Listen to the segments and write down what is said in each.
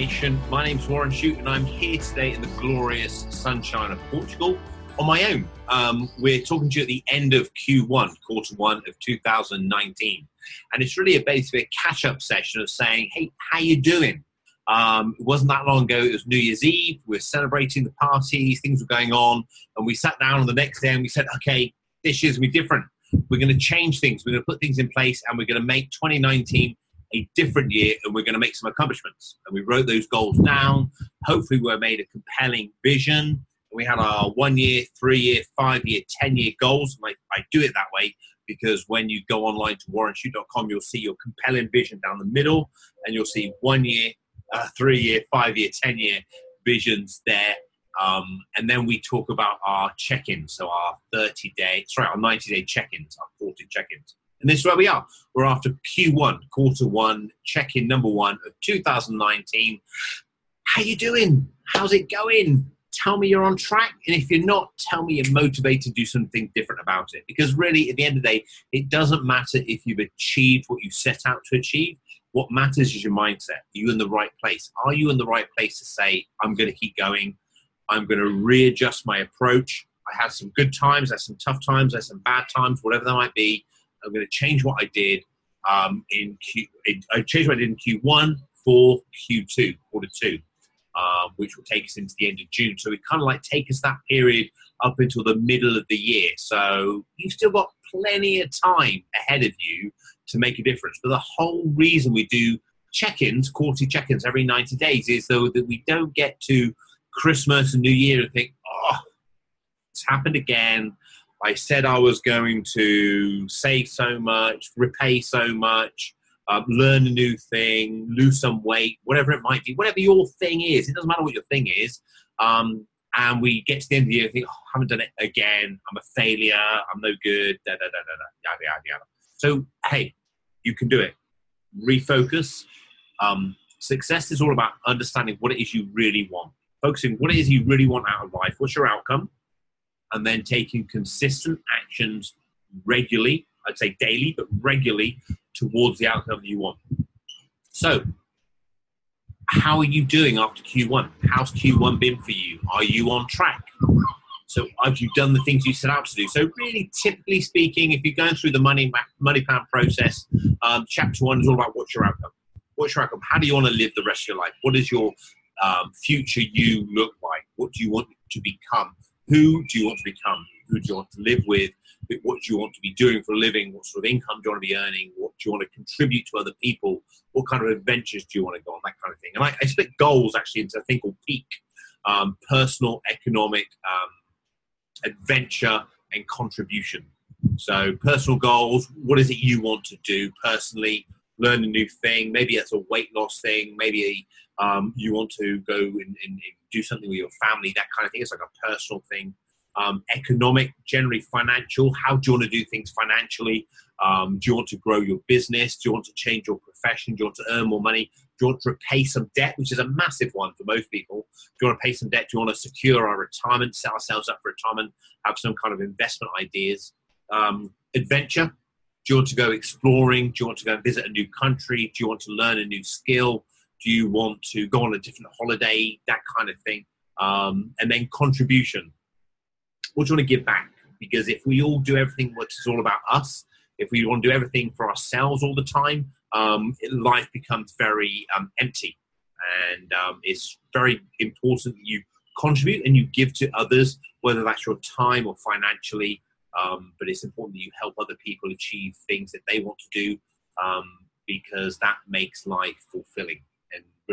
Nation. My name's Warren Shute, and I'm here today in the glorious sunshine of Portugal on my own. Um, we're talking to you at the end of Q1, quarter one of 2019, and it's really a basically a catch-up session of saying, "Hey, how you doing?" Um, it wasn't that long ago. It was New Year's Eve. We are celebrating the parties. Things were going on, and we sat down on the next day and we said, "Okay, this year's be different. We're going to change things. We're going to put things in place, and we're going to make 2019." A different year and we're going to make some accomplishments. And we wrote those goals down. Hopefully, we made a compelling vision. We had our one year, three year, five year, 10 year goals. And I, I do it that way because when you go online to warrenshute.com, you'll see your compelling vision down the middle and you'll see one year, uh, three year, five year, 10 year visions there. Um, and then we talk about our check ins. So our 30 day, sorry, our 90 day check ins, our 40 check ins. And this is where we are. We're after Q1, quarter one, check-in number one of 2019. How you doing? How's it going? Tell me you're on track. And if you're not, tell me you're motivated to do something different about it. Because really, at the end of the day, it doesn't matter if you've achieved what you set out to achieve. What matters is your mindset. Are you in the right place? Are you in the right place to say, I'm going to keep going? I'm going to readjust my approach. I had some good times, I had some tough times, I had some bad times, whatever that might be I'm going to change what I did um, in Q. I changed what I did in Q1 for Q2, quarter two, um, which will take us into the end of June. So we kind of like take us that period up until the middle of the year. So you've still got plenty of time ahead of you to make a difference. But the whole reason we do check-ins, quarterly check-ins every 90 days, is though that we don't get to Christmas and New Year and think, oh, it's happened again. I said I was going to save so much, repay so much, um, learn a new thing, lose some weight, whatever it might be, whatever your thing is. It doesn't matter what your thing is. Um, and we get to the end of the year and think, oh, I haven't done it again. I'm a failure. I'm no good. Da, da, da, da, da, yada, yada, yada. So, hey, you can do it. Refocus. Um, success is all about understanding what it is you really want. Focusing what it is you really want out of life. What's your outcome? And then taking consistent actions regularly, I'd say daily, but regularly towards the outcome that you want. So, how are you doing after Q1? How's Q1 been for you? Are you on track? So, have you done the things you set out to do? So, really, typically speaking, if you're going through the money money plan process, um, chapter one is all about what's your outcome. What's your outcome? How do you want to live the rest of your life? What does your um, future you look like? What do you want to become? Who do you want to become? Who do you want to live with? What do you want to be doing for a living? What sort of income do you want to be earning? What do you want to contribute to other people? What kind of adventures do you want to go on? That kind of thing. And I, I split goals actually into a thing called peak um, personal, economic, um, adventure, and contribution. So, personal goals what is it you want to do personally? Learn a new thing. Maybe it's a weight loss thing. Maybe um, you want to go and, and, and, do something with your family, that kind of thing. It's like a personal thing. Um, economic, generally financial. How do you want to do things financially? Um, do you want to grow your business? Do you want to change your profession? Do you want to earn more money? Do you want to repay some debt, which is a massive one for most people? Do you want to pay some debt? Do you want to secure our retirement, set ourselves up for retirement, have some kind of investment ideas? Um, adventure. Do you want to go exploring? Do you want to go and visit a new country? Do you want to learn a new skill? Do you want to go on a different holiday? That kind of thing. Um, and then contribution. What do you want to give back? Because if we all do everything which is all about us, if we want to do everything for ourselves all the time, um, life becomes very um, empty. And um, it's very important that you contribute and you give to others, whether that's your time or financially. Um, but it's important that you help other people achieve things that they want to do um, because that makes life fulfilling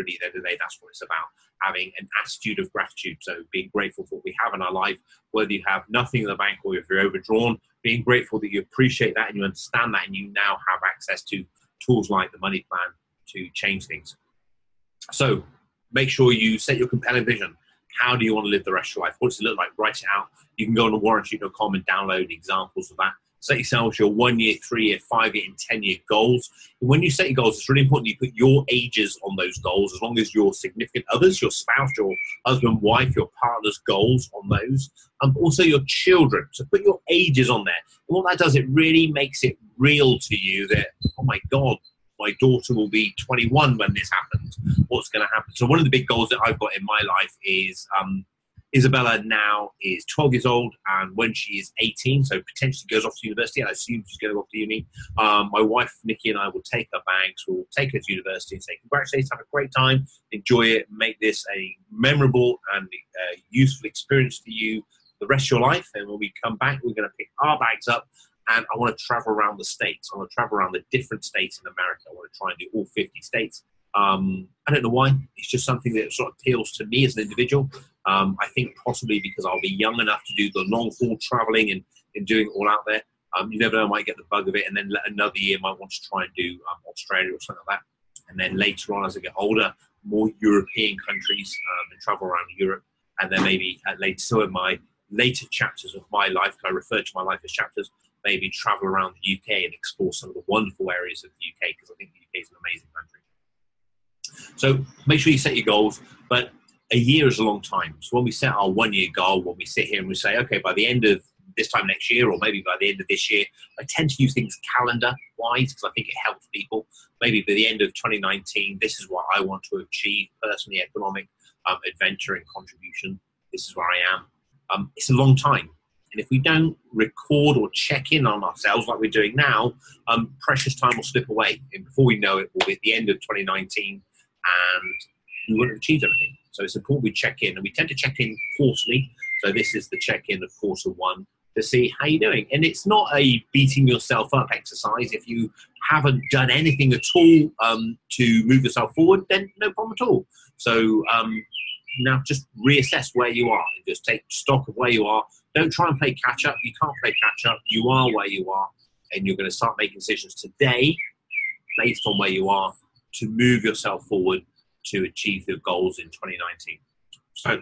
the day, that's what it's about having an attitude of gratitude. So, being grateful for what we have in our life, whether you have nothing in the bank or if you're overdrawn, being grateful that you appreciate that and you understand that, and you now have access to tools like the money plan to change things. So, make sure you set your compelling vision. How do you want to live the rest of your life? What does it look like? Write it out. You can go on to warrenshute.com and download examples of that set yourselves your one year, three year, five year, and 10 year goals. And when you set your goals, it's really important you put your ages on those goals, as long as your significant others, your spouse, your husband, wife, your partner's goals on those, and also your children. So put your ages on there. And what that does, it really makes it real to you that, oh my God, my daughter will be 21 when this happens. What's going to happen? So one of the big goals that I've got in my life is um, Isabella now is 12 years old, and when she is 18, so potentially goes off to university, I assume she's going to go off to uni. Um, my wife Nikki and I will take her bags, we'll take her to university and say, Congratulations, have a great time, enjoy it, make this a memorable and uh, useful experience for you the rest of your life. And when we come back, we're going to pick our bags up and I want to travel around the states. I want to travel around the different states in America. I want to try and do all 50 states. Um, I don't know why. It's just something that sort of appeals to me as an individual. Um, I think possibly because I'll be young enough to do the long haul traveling and, and doing it all out there. Um, you never know, I might get the bug of it, and then another year might want to try and do um, Australia or something like that. And then later on, as I get older, more European countries um, and travel around Europe. And then maybe at later, so in my later chapters of my life, I refer to my life as chapters, maybe travel around the UK and explore some of the wonderful areas of the UK because I think the UK is an amazing country. So make sure you set your goals, but a year is a long time. So when we set our one year goal, when we sit here and we say, okay, by the end of this time next year, or maybe by the end of this year, I tend to use things calendar wise because I think it helps people. Maybe by the end of 2019, this is what I want to achieve personally, economic um, adventure and contribution. This is where I am. Um, it's a long time. And if we don't record or check in on ourselves like we're doing now, um, precious time will slip away. And before we know it, we'll be at the end of 2019 and we won't have achieved anything. So it's important we check in. And we tend to check in quarterly. So this is the check in of quarter one to see how you're doing. And it's not a beating yourself up exercise. If you haven't done anything at all um, to move yourself forward, then no problem at all. So um, now just reassess where you are and just take stock of where you are. Don't try and play catch up. You can't play catch up. You are where you are, and you're going to start making decisions today based on where you are to move yourself forward to achieve your goals in 2019. So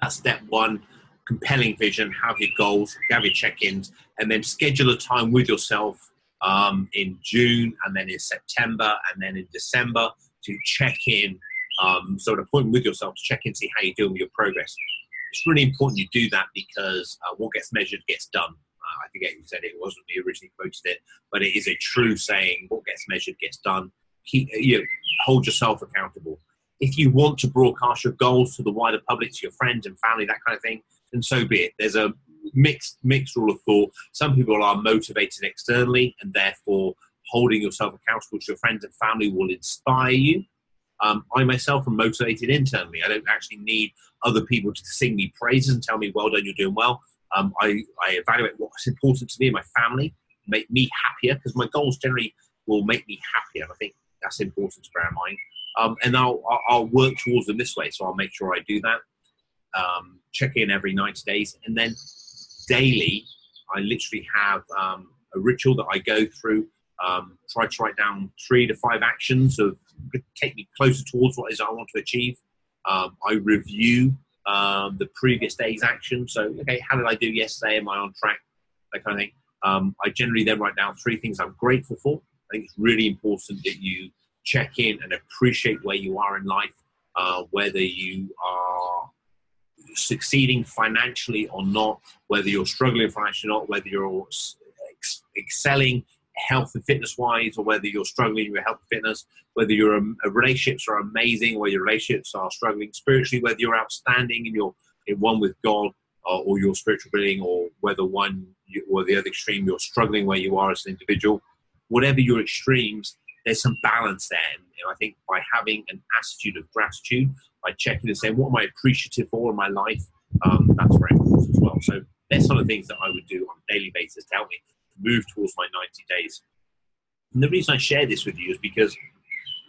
that's step one. Compelling vision, have your goals, have your check ins, and then schedule a time with yourself um, in June and then in September and then in December to check in um, so an appointment with yourself to check in, see how you're doing with your progress. It's really important you do that because uh, what gets measured gets done. Uh, I forget who said it. It wasn't me originally quoted it, but it is a true saying. What gets measured gets done. Keep, you know, hold yourself accountable. If you want to broadcast your goals to the wider public, to your friends and family, that kind of thing, then so be it. There's a mixed mixed rule of thought. Some people are motivated externally, and therefore holding yourself accountable to your friends and family will inspire you. Um, I myself am motivated internally. I don't actually need other people to sing me praises and tell me, well done, you're doing well. Um, I, I evaluate what's important to me and my family, make me happier, because my goals generally will make me happier. I think that's important to bear in mind. Um, and I'll, I'll work towards them this way, so I'll make sure I do that. Um, check in every 90 days, and then daily, I literally have um, a ritual that I go through. Um, try to write down three to five actions of take me closer towards what is I want to achieve. Um, I review um, the previous day's action. So, okay, how did I do yesterday? Am I on track? That kind of thing. I generally then write down three things I'm grateful for. I think it's really important that you check in and appreciate where you are in life, uh, whether you are succeeding financially or not, whether you're struggling financially or not, whether you're ex- excelling health and fitness wise, or whether you're struggling with health and fitness, whether your um, relationships are amazing, or your relationships are struggling spiritually, whether you're outstanding in your in one with God uh, or your spiritual being, or whether one you, or the other extreme you're struggling where you are as an individual. Whatever your extremes, there's some balance there. And I think by having an attitude of gratitude, by checking and saying, what am I appreciative for in my life? Um, that's very important as well. So there's some of the things that I would do on a daily basis to help me move towards my 90 days. And the reason I share this with you is because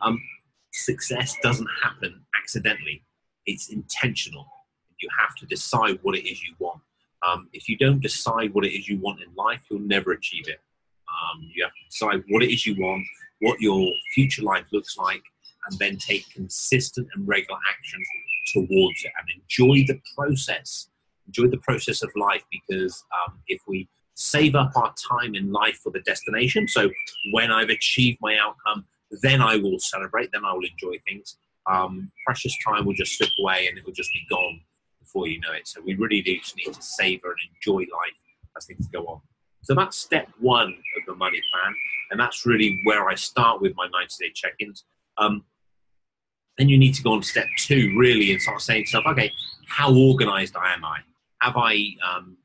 um, success doesn't happen accidentally, it's intentional. You have to decide what it is you want. Um, if you don't decide what it is you want in life, you'll never achieve it. Um, you have to decide what it is you want, what your future life looks like, and then take consistent and regular action towards it and enjoy the process. Enjoy the process of life because um, if we save up our time in life for the destination. So when I've achieved my outcome, then I will celebrate, then I will enjoy things. Um, precious time will just slip away and it will just be gone before you know it. So we really do need to savor and enjoy life as things go on. So that's step one of the money plan. And that's really where I start with my 90 day check ins. Um, then you need to go on step two, really, and start saying to yourself, okay, how organized am I? Have I um,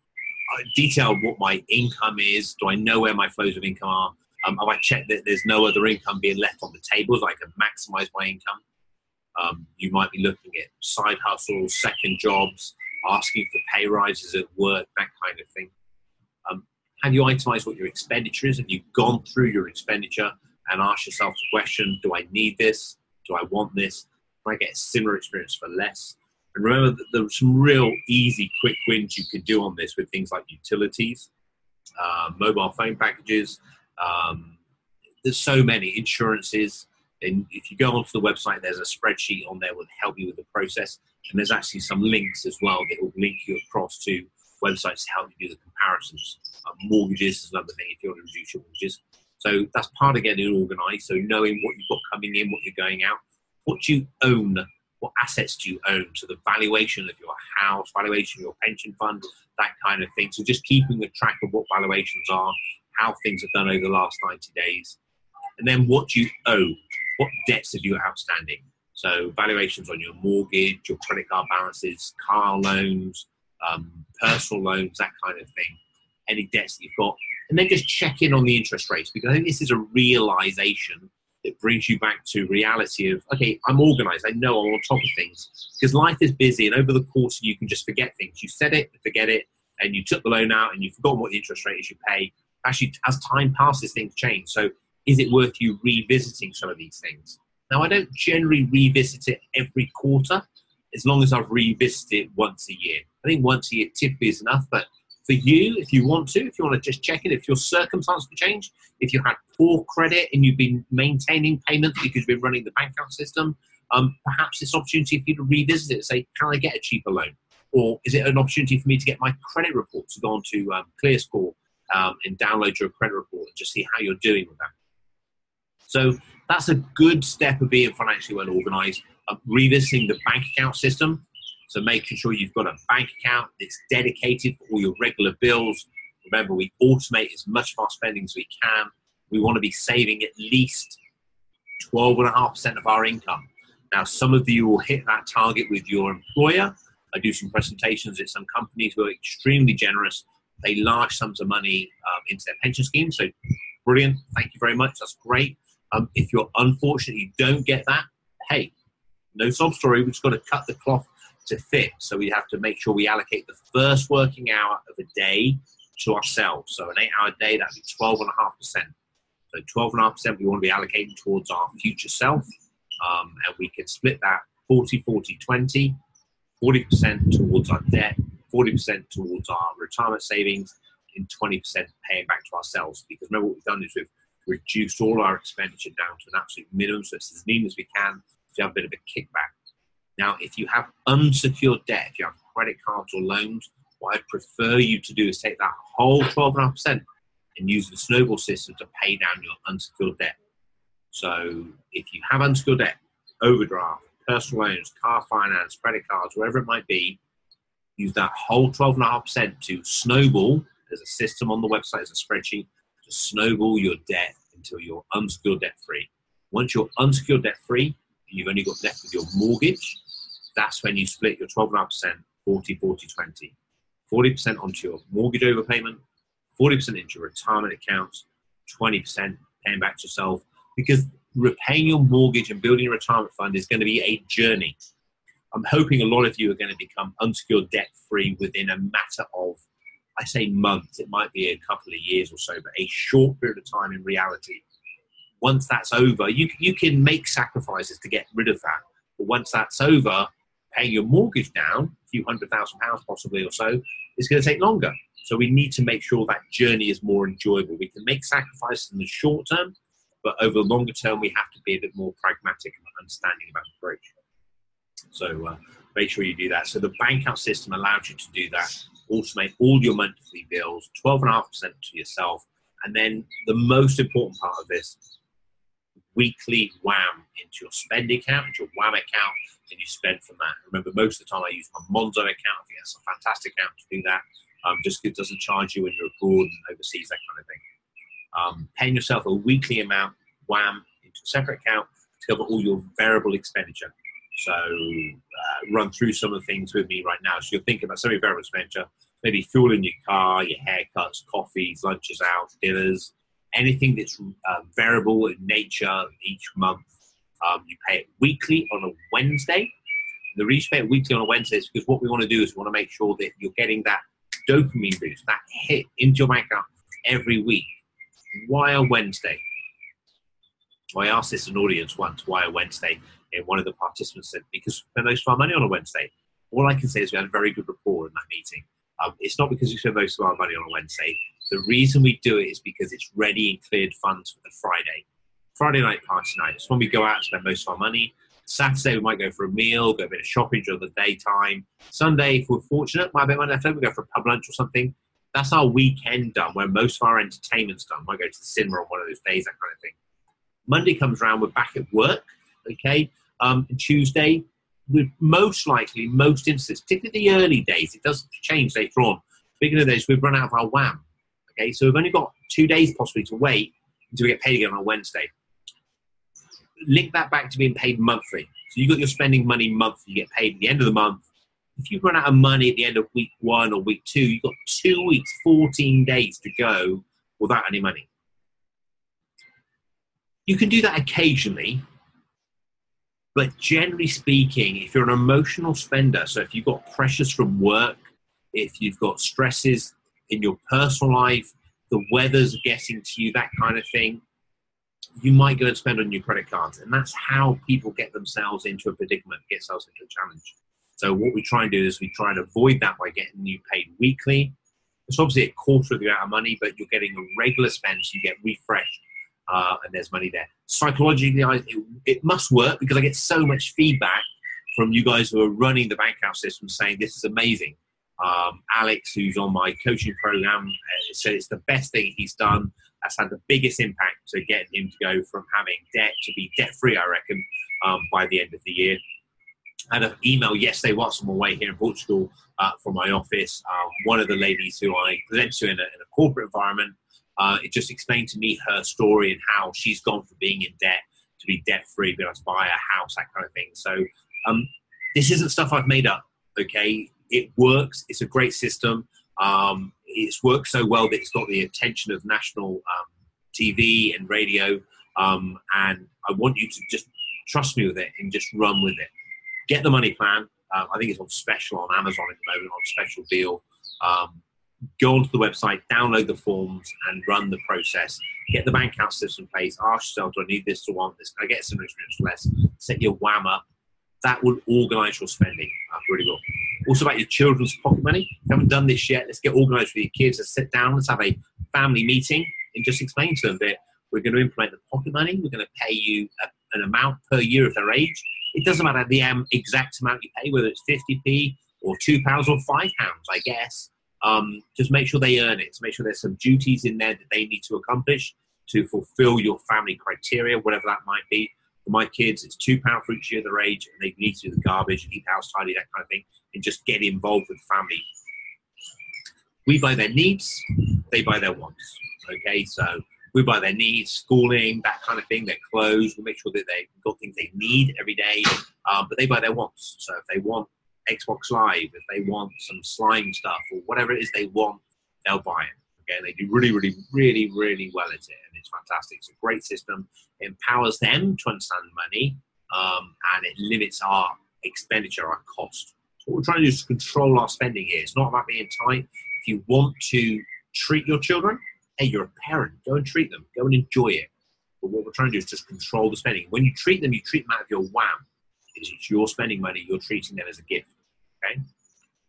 detailed what my income is? Do I know where my flows of income are? Um, have I checked that there's no other income being left on the table so I can maximize my income? Um, you might be looking at side hustles, second jobs, asking for pay rises at work, that kind of thing. Have you itemized what your expenditure is? Have you gone through your expenditure and asked yourself the question, do I need this? Do I want this? Can I get a similar experience for less? And remember that there are some real easy, quick wins you can do on this with things like utilities, uh, mobile phone packages. Um, there's so many insurances. And if you go onto the website, there's a spreadsheet on there that will help you with the process. And there's actually some links as well that will link you across to websites to help you do the comparisons. Uh, mortgages is another thing if you want to reduce your mortgages. So that's part of getting organised. So knowing what you've got coming in, what you're going out, what you own, what assets do you own, so the valuation of your house, valuation of your pension fund, that kind of thing. So just keeping a track of what valuations are, how things have done over the last 90 days, and then what you owe, what debts have you outstanding. So valuations on your mortgage, your credit card balances, car loans, um, personal loans, that kind of thing. Any debts that you've got, and then just check in on the interest rates because I think this is a realization that brings you back to reality of okay, I'm organized, I know I'm on top of things because life is busy, and over the course you can just forget things. You said it, forget it, and you took the loan out, and you've forgotten what the interest rate is you pay. Actually, as time passes, things change. So, is it worth you revisiting some of these things? Now, I don't generally revisit it every quarter, as long as I've revisited it once a year. I think once a year typically is enough, but for you, if you want to, if you want to just check it, if your circumstances change, if you had poor credit and you've been maintaining payments because you've been running the bank account system, um, perhaps it's opportunity for you to revisit it and say, can I get a cheaper loan? Or is it an opportunity for me to get my credit report to go on to um, ClearScore um, and download your credit report and just see how you're doing with that? So that's a good step of being financially well organized. Uh, revisiting the bank account system. So making sure you've got a bank account that's dedicated for all your regular bills. Remember, we automate as much of our spending as we can. We want to be saving at least 12.5% of our income. Now, some of you will hit that target with your employer. I do some presentations at some companies who are extremely generous. They large sums of money um, into their pension scheme. So, brilliant. Thank you very much. That's great. Um, if you're unfortunate you don't get that, hey, no sob story. We've just got to cut the cloth to fit. So we have to make sure we allocate the first working hour of a day to ourselves. So an eight hour day, that'd be 12.5%. So 12.5% we want to be allocating towards our future self. Um, and we can split that 40, 40, 20, 40% towards our debt, 40% towards our retirement savings, and 20% paying back to ourselves. Because remember what we've done is we've reduced all our expenditure down to an absolute minimum, so it's as lean as we can to have a bit of a kickback. Now, if you have unsecured debt, if you have credit cards or loans, what I'd prefer you to do is take that whole 12.5% and use the snowball system to pay down your unsecured debt. So if you have unsecured debt, overdraft, personal loans, car finance, credit cards, wherever it might be, use that whole 12.5% to snowball. There's a system on the website, as a spreadsheet to snowball your debt until you're unsecured debt free. Once you're unsecured debt free, you've only got left with your mortgage, that's when you split your 12.5% 40, 40, 20. 40% onto your mortgage overpayment, 40% into your retirement accounts, 20% paying back to yourself. Because repaying your mortgage and building a retirement fund is going to be a journey. I'm hoping a lot of you are going to become unsecured debt free within a matter of, I say months, it might be a couple of years or so, but a short period of time in reality once that's over, you, you can make sacrifices to get rid of that. But once that's over, paying your mortgage down, a few hundred thousand pounds possibly or so, is going to take longer. So we need to make sure that journey is more enjoyable. We can make sacrifices in the short term, but over the longer term, we have to be a bit more pragmatic and understanding about the approach. So uh, make sure you do that. So the bank account system allows you to do that. Automate all your monthly bills, 12.5% to yourself. And then the most important part of this weekly WHAM into your spend account, into your WHAM account, and you spend from that. Remember, most of the time I use my Monzo account. I think that's a fantastic account to do that. Um, just it doesn't charge you when you're abroad and overseas, that kind of thing. um, paying yourself a weekly amount, wham, into a separate account to cover all your variable expenditure. So uh, run through some of the things with me right now. So you're thinking about some of your variable expenditure, maybe fuel in your car, your haircuts, coffees, lunches out, dinners, anything that's uh, variable in nature each month. Um, you pay it weekly on a Wednesday. The reason you pay it weekly on a Wednesday is because what we want to do is we want to make sure that you're getting that dopamine boost, that hit into your bank account every week. Why a Wednesday? I asked this an audience once, why a Wednesday? And one of the participants said, because we spend most of our money on a Wednesday. All I can say is we had a very good rapport in that meeting. Um, it's not because we spend most of our money on a Wednesday. The reason we do it is because it's ready and cleared funds for the Friday. Friday night party night. It's when we go out and spend most of our money. Saturday we might go for a meal, go a bit of shopping during the daytime. Sunday, if we're fortunate, might be left over, we go for a pub lunch or something. That's our weekend done, where most of our entertainment's done. Might go to the cinema on one of those days, that kind of thing. Monday comes around, we're back at work, okay? Um, and Tuesday, we most likely, most instances, particularly the early days, it does change later on. Speaking of those, we've run out of our wham. Okay, so we've only got two days possibly to wait until we get paid again on Wednesday. Link that back to being paid monthly. So you've got your spending money monthly, you get paid at the end of the month. If you run out of money at the end of week one or week two, you've got two weeks, 14 days to go without any money. You can do that occasionally, but generally speaking, if you're an emotional spender, so if you've got pressures from work, if you've got stresses in your personal life, the weather's getting to you, that kind of thing, you might go and spend on your credit cards. And that's how people get themselves into a predicament, get themselves into a challenge. So what we try and do is we try and avoid that by getting you paid weekly. It's obviously a quarter of the amount of money, but you're getting a regular spend, so you get refreshed, uh, and there's money there. Psychologically, it, it must work because I get so much feedback from you guys who are running the bank account system saying this is amazing. Um, Alex, who's on my coaching program, uh, said it's the best thing he's done. That's had the biggest impact to get him to go from having debt to be debt free, I reckon, um, by the end of the year. I had an email yesterday whilst my way here in Portugal uh, from my office. Um, one of the ladies who I present to in a, in a corporate environment, uh, it just explained to me her story and how she's gone from being in debt to be debt free, being able to buy a house, that kind of thing. So um, this isn't stuff I've made up. Okay, it works. It's a great system. Um, it's worked so well that it's got the attention of national um, TV and radio. Um, and I want you to just trust me with it and just run with it. Get the money plan. Uh, I think it's on special on Amazon at the moment on special deal. Um, go onto the website, download the forms, and run the process. Get the bank account system in place. Ask yourself, do I need this to want this? Can I get some experience less? Set your wham up. That will organise your spending uh, really well also about your children's pocket money. If you haven't done this yet, let's get organised with your kids. Let's sit down, let's have a family meeting and just explain to them that we're going to implement the pocket money. We're going to pay you a, an amount per year of their age. It doesn't matter the um, exact amount you pay, whether it's 50p or £2 or £5, I guess. Um, just make sure they earn it. To make sure there's some duties in there that they need to accomplish to fulfill your family criteria, whatever that might be. For my kids, it's £2 for each year of their age, and they need to do the garbage and keep house tidy, that kind of thing and just get involved with family. We buy their needs, they buy their wants. Okay, so we buy their needs, schooling, that kind of thing, their clothes. We make sure that they've got things they need every day, um, but they buy their wants. So if they want Xbox Live, if they want some slime stuff or whatever it is they want, they'll buy it. Okay, and they do really, really, really, really well at it, and it's fantastic. It's a great system. It empowers them to understand money, um, and it limits our expenditure, our cost what we're trying to do is control our spending here. It's not about being tight. If you want to treat your children, hey, you're a parent. Go and treat them. Go and enjoy it. But what we're trying to do is just control the spending. When you treat them, you treat them out of your wham. It's your spending money. You're treating them as a gift. Okay,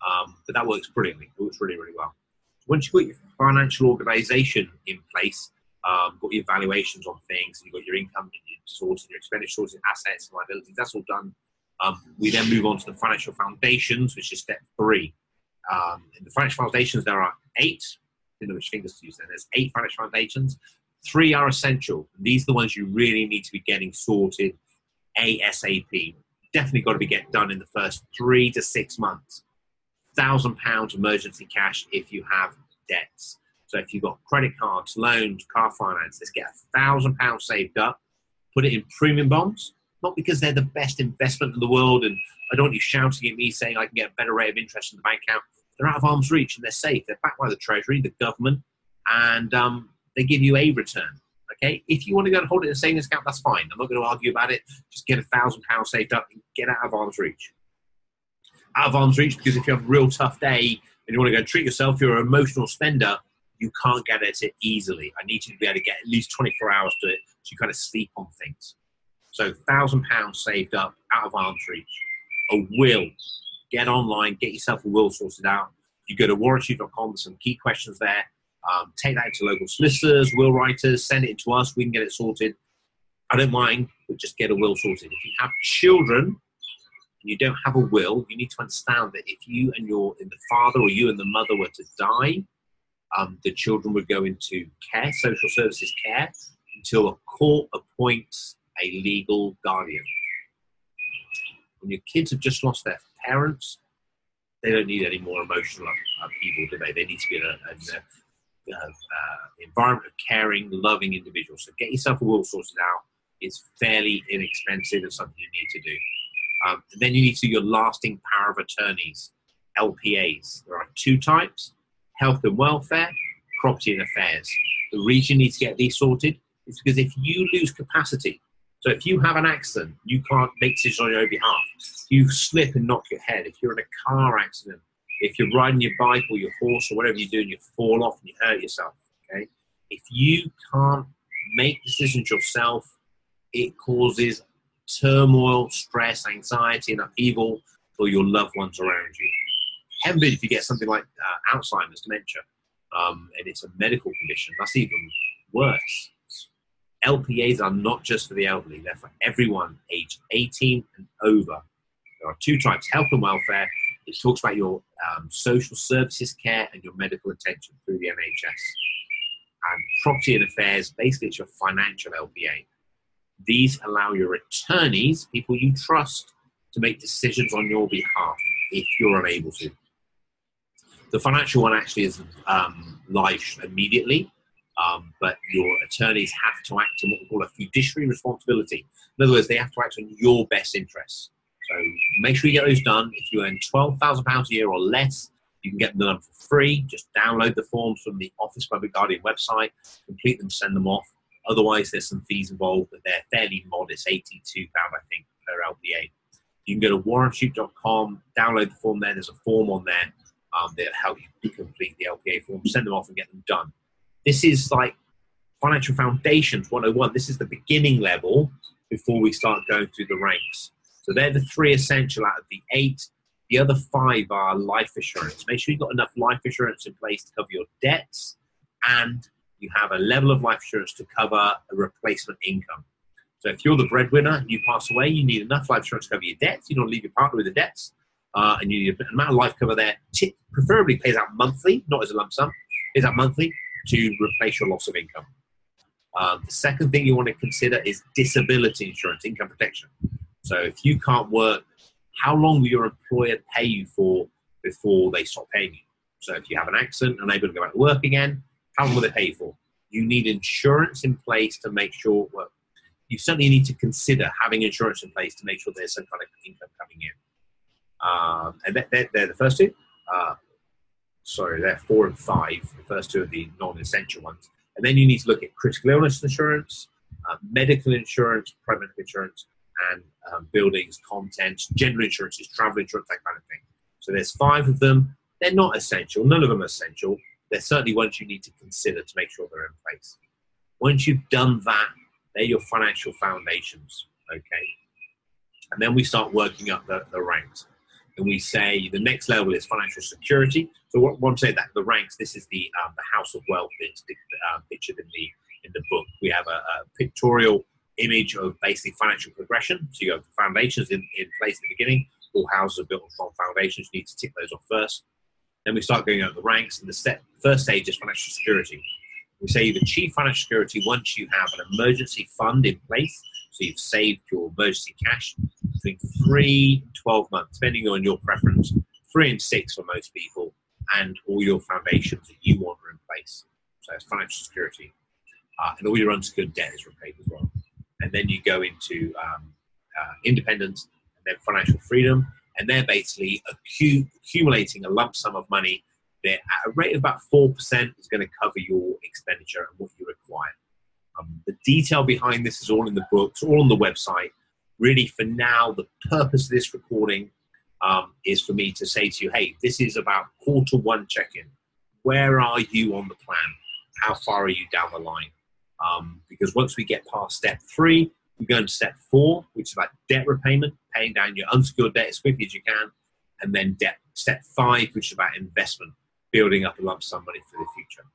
um, but that works brilliantly. It works really, really well. Once you've got your financial organisation in place, um, got your valuations on things, and you've got your income sorted, your expenditure sorted, assets and liabilities. That's all done um, we then move on to the financial foundations, which is step three. Um, in the financial foundations, there are eight. I know which fingers to use there. There's eight financial foundations. Three are essential. These are the ones you really need to be getting sorted ASAP. Definitely got to be get done in the first three to six months. Thousand pounds emergency cash if you have debts. So if you've got credit cards, loans, car finance, let's get a thousand pounds saved up, put it in premium bonds, not because they're the best investment in the world and I don't want you shouting at me saying I can get a better rate of interest in the bank account. They're out of arm's reach and they're safe. They're backed by the Treasury, the government, and um, they give you a return. Okay, if you want to go and hold it in a savings account, that's fine. I'm not going to argue about it. Just get a thousand pounds saved up and get out of arm's reach. Out of arm's reach because if you have a real tough day and you want to go and treat yourself, you're an emotional spender. You can't get at it easily. I need you to be able to get at least 24 hours to it so you kind of sleep on things. So, thousand pounds saved up out of arm's reach. A will. Get online, get yourself a will sorted out. You go to warrenshute.com, there's some key questions there. Um, take that to local solicitors, will writers, send it to us. We can get it sorted. I don't mind, but just get a will sorted. If you have children and you don't have a will, you need to understand that if you and your and the father or you and the mother were to die, um, the children would go into care, social services care, until a court appoints a legal guardian. When your kids have just lost their parents, they don't need any more emotional upheaval, do they? They need to be in a, a uh, environment of caring, loving individuals. So get yourself a will sorted out. It's fairly inexpensive and something you need to do. Um, then you need to do your lasting power of attorneys, LPAs. There are two types health and welfare, property and affairs. The reason you need to get these sorted is because if you lose capacity, so if you have an accident, you can't make decisions on your own behalf. You slip and knock your head. If you're in a car accident, if you're riding your bike or your horse or whatever you're doing, you fall off and you hurt yourself. Okay, if you can't make decisions yourself, it causes turmoil, stress, anxiety, and upheaval for your loved ones around you. Heaven if you get something like uh, Alzheimer's, dementia, um, and it's a medical condition, that's even worse. LPAs are not just for the elderly, they're for everyone aged 18 and over. There are two types health and welfare it talks about your um, social services care and your medical attention through the NHS. And property and affairs, basically, it's your financial LPA. These allow your attorneys, people you trust, to make decisions on your behalf if you're unable to. The financial one actually is um, live immediately, um, but your attorneys have to act on what we call a fiduciary responsibility. In other words, they have to act on your best interests. So make sure you get those done. If you earn £12,000 a year or less, you can get them done for free. Just download the forms from the Office of Public Guardian website, complete them, send them off. Otherwise, there's some fees involved, but they're fairly modest, £82, I think, per LPA. You can go to warrenshute.com, download the form there. There's a form on there um, that'll help you complete the LPA form, send them off, and get them done. This is like Financial Foundations 101. This is the beginning level before we start going through the ranks. So they're the three essential out of the eight. The other five are life assurance. Make sure you've got enough life assurance in place to cover your debts and you have a level of life assurance to cover a replacement income. So if you're the breadwinner, and you pass away, you need enough life insurance to cover your debts. You don't leave your partner with the debts, uh, and you need an amount of life cover there. Preferably pays out monthly, not as a lump sum. Pays out monthly to replace your loss of income. Um, the second thing you want to consider is disability insurance, income protection. So if you can't work, how long will your employer pay you for before they stop paying you? So if you have an accident and unable to go back to work again, how long will they pay you for? You need insurance in place to make sure. Well, you certainly need to consider having insurance in place to make sure there's some kind of income coming in. Um, and they're, they're, the first two. Uh, sorry, they're four and five. The first two are the non-essential ones. And then you need to look at critical illness insurance, uh, medical insurance, private insurance, and um, buildings, contents, general insurances, travel insurance, that kind of thing. So there's five of them. They're not essential. None of them are essential. They're certainly ones you need to consider to make sure they're in place. Once you've done that, they're your financial foundations. Okay. And then we start working up the, the ranks. And we say the next level is financial security. So what, what I'm that the ranks, this is the um, the house of wealth that's uh, pictured in the in the book. We have a, a pictorial image of basically financial progression. So you have the foundations in, in place at the beginning. All houses are built on strong foundations. You need to tick those off first. Then we start going up the ranks, and the step, first stage is financial security. We say you've achieved financial security once you have an emergency fund in place. So you've saved your emergency cash between three and 12 months, depending on your preference, three and six for most people, and all your foundations that you want are in place. so that's financial security, uh, and all your unsecured debt is repaid as well. And then you go into um, uh, independence and then financial freedom, and they're basically accu- accumulating a lump sum of money that at a rate of about 4% is going to cover your expenditure and what you require. Um, the detail behind this is all in the books, all on the website. Really, for now, the purpose of this recording um, is for me to say to you, hey, this is about quarter one check in. Where are you on the plan? How far are you down the line? Um, because once we get past step three, we go into step four, which is about debt repayment, paying down your unsecured debt as quickly as you can, and then debt, step five, which is about investment, building up a lump sum money for the future.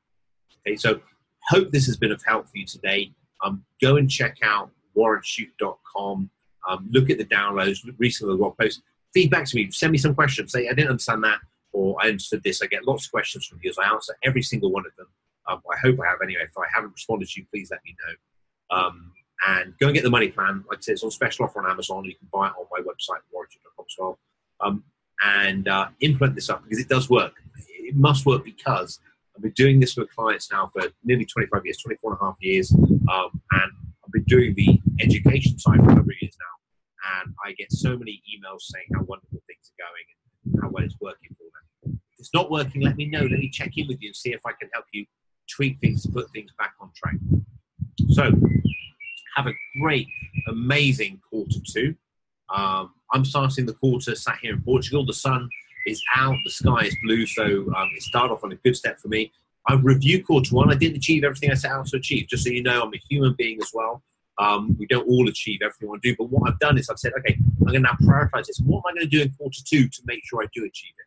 Okay, so hope this has been of help for you today. Um, go and check out warrenshute.com. Um, look at the downloads, recently the blog post feedback to me. Send me some questions. Say, I didn't understand that, or I understood this. I get lots of questions from viewers. I answer every single one of them. Um, I hope I have anyway. If I haven't responded to you, please let me know. Um, and go and get the money plan. Like I said, it's on special offer on Amazon. You can buy it on my website, warrenshute.com as well. Um, and uh, implement this up because it does work. It must work because I've been doing this with clients now for nearly 25 years, 24 and a half years. Um, and I've been doing the education side for of years now and I get so many emails saying how wonderful things are going and how well it's working for them. If it's not working, let me know. Let me check in with you and see if I can help you tweak things to put things back on track. So, have a great, amazing quarter two. Um, I'm starting the quarter sat here in Portugal. The sun is out, the sky is blue, so um, it started off on a good step for me. I reviewed quarter one. I didn't achieve everything I set out to achieve. Just so you know, I'm a human being as well. Um, we don't all achieve everything we want to do, but what I've done is I've said, okay, I'm going to now prioritize this. What am I going to do in quarter two to make sure I do achieve it?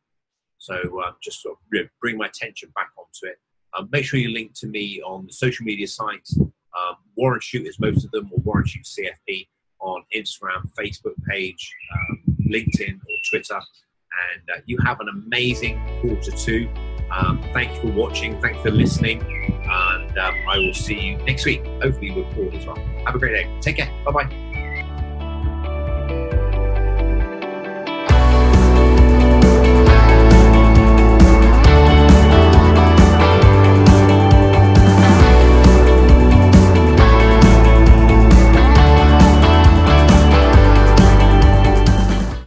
So uh, just sort of bring my attention back onto it. Um, make sure you link to me on the social media sites. Um, Warren Shute is most of them, or Warren Shute CFP on Instagram, Facebook page, um, LinkedIn, or Twitter. And uh, you have an amazing quarter two. Um, thank you for watching. Thank you for listening. And um, I will see you next week, hopefully with Paul as well. Have a great day. Take care. Bye bye.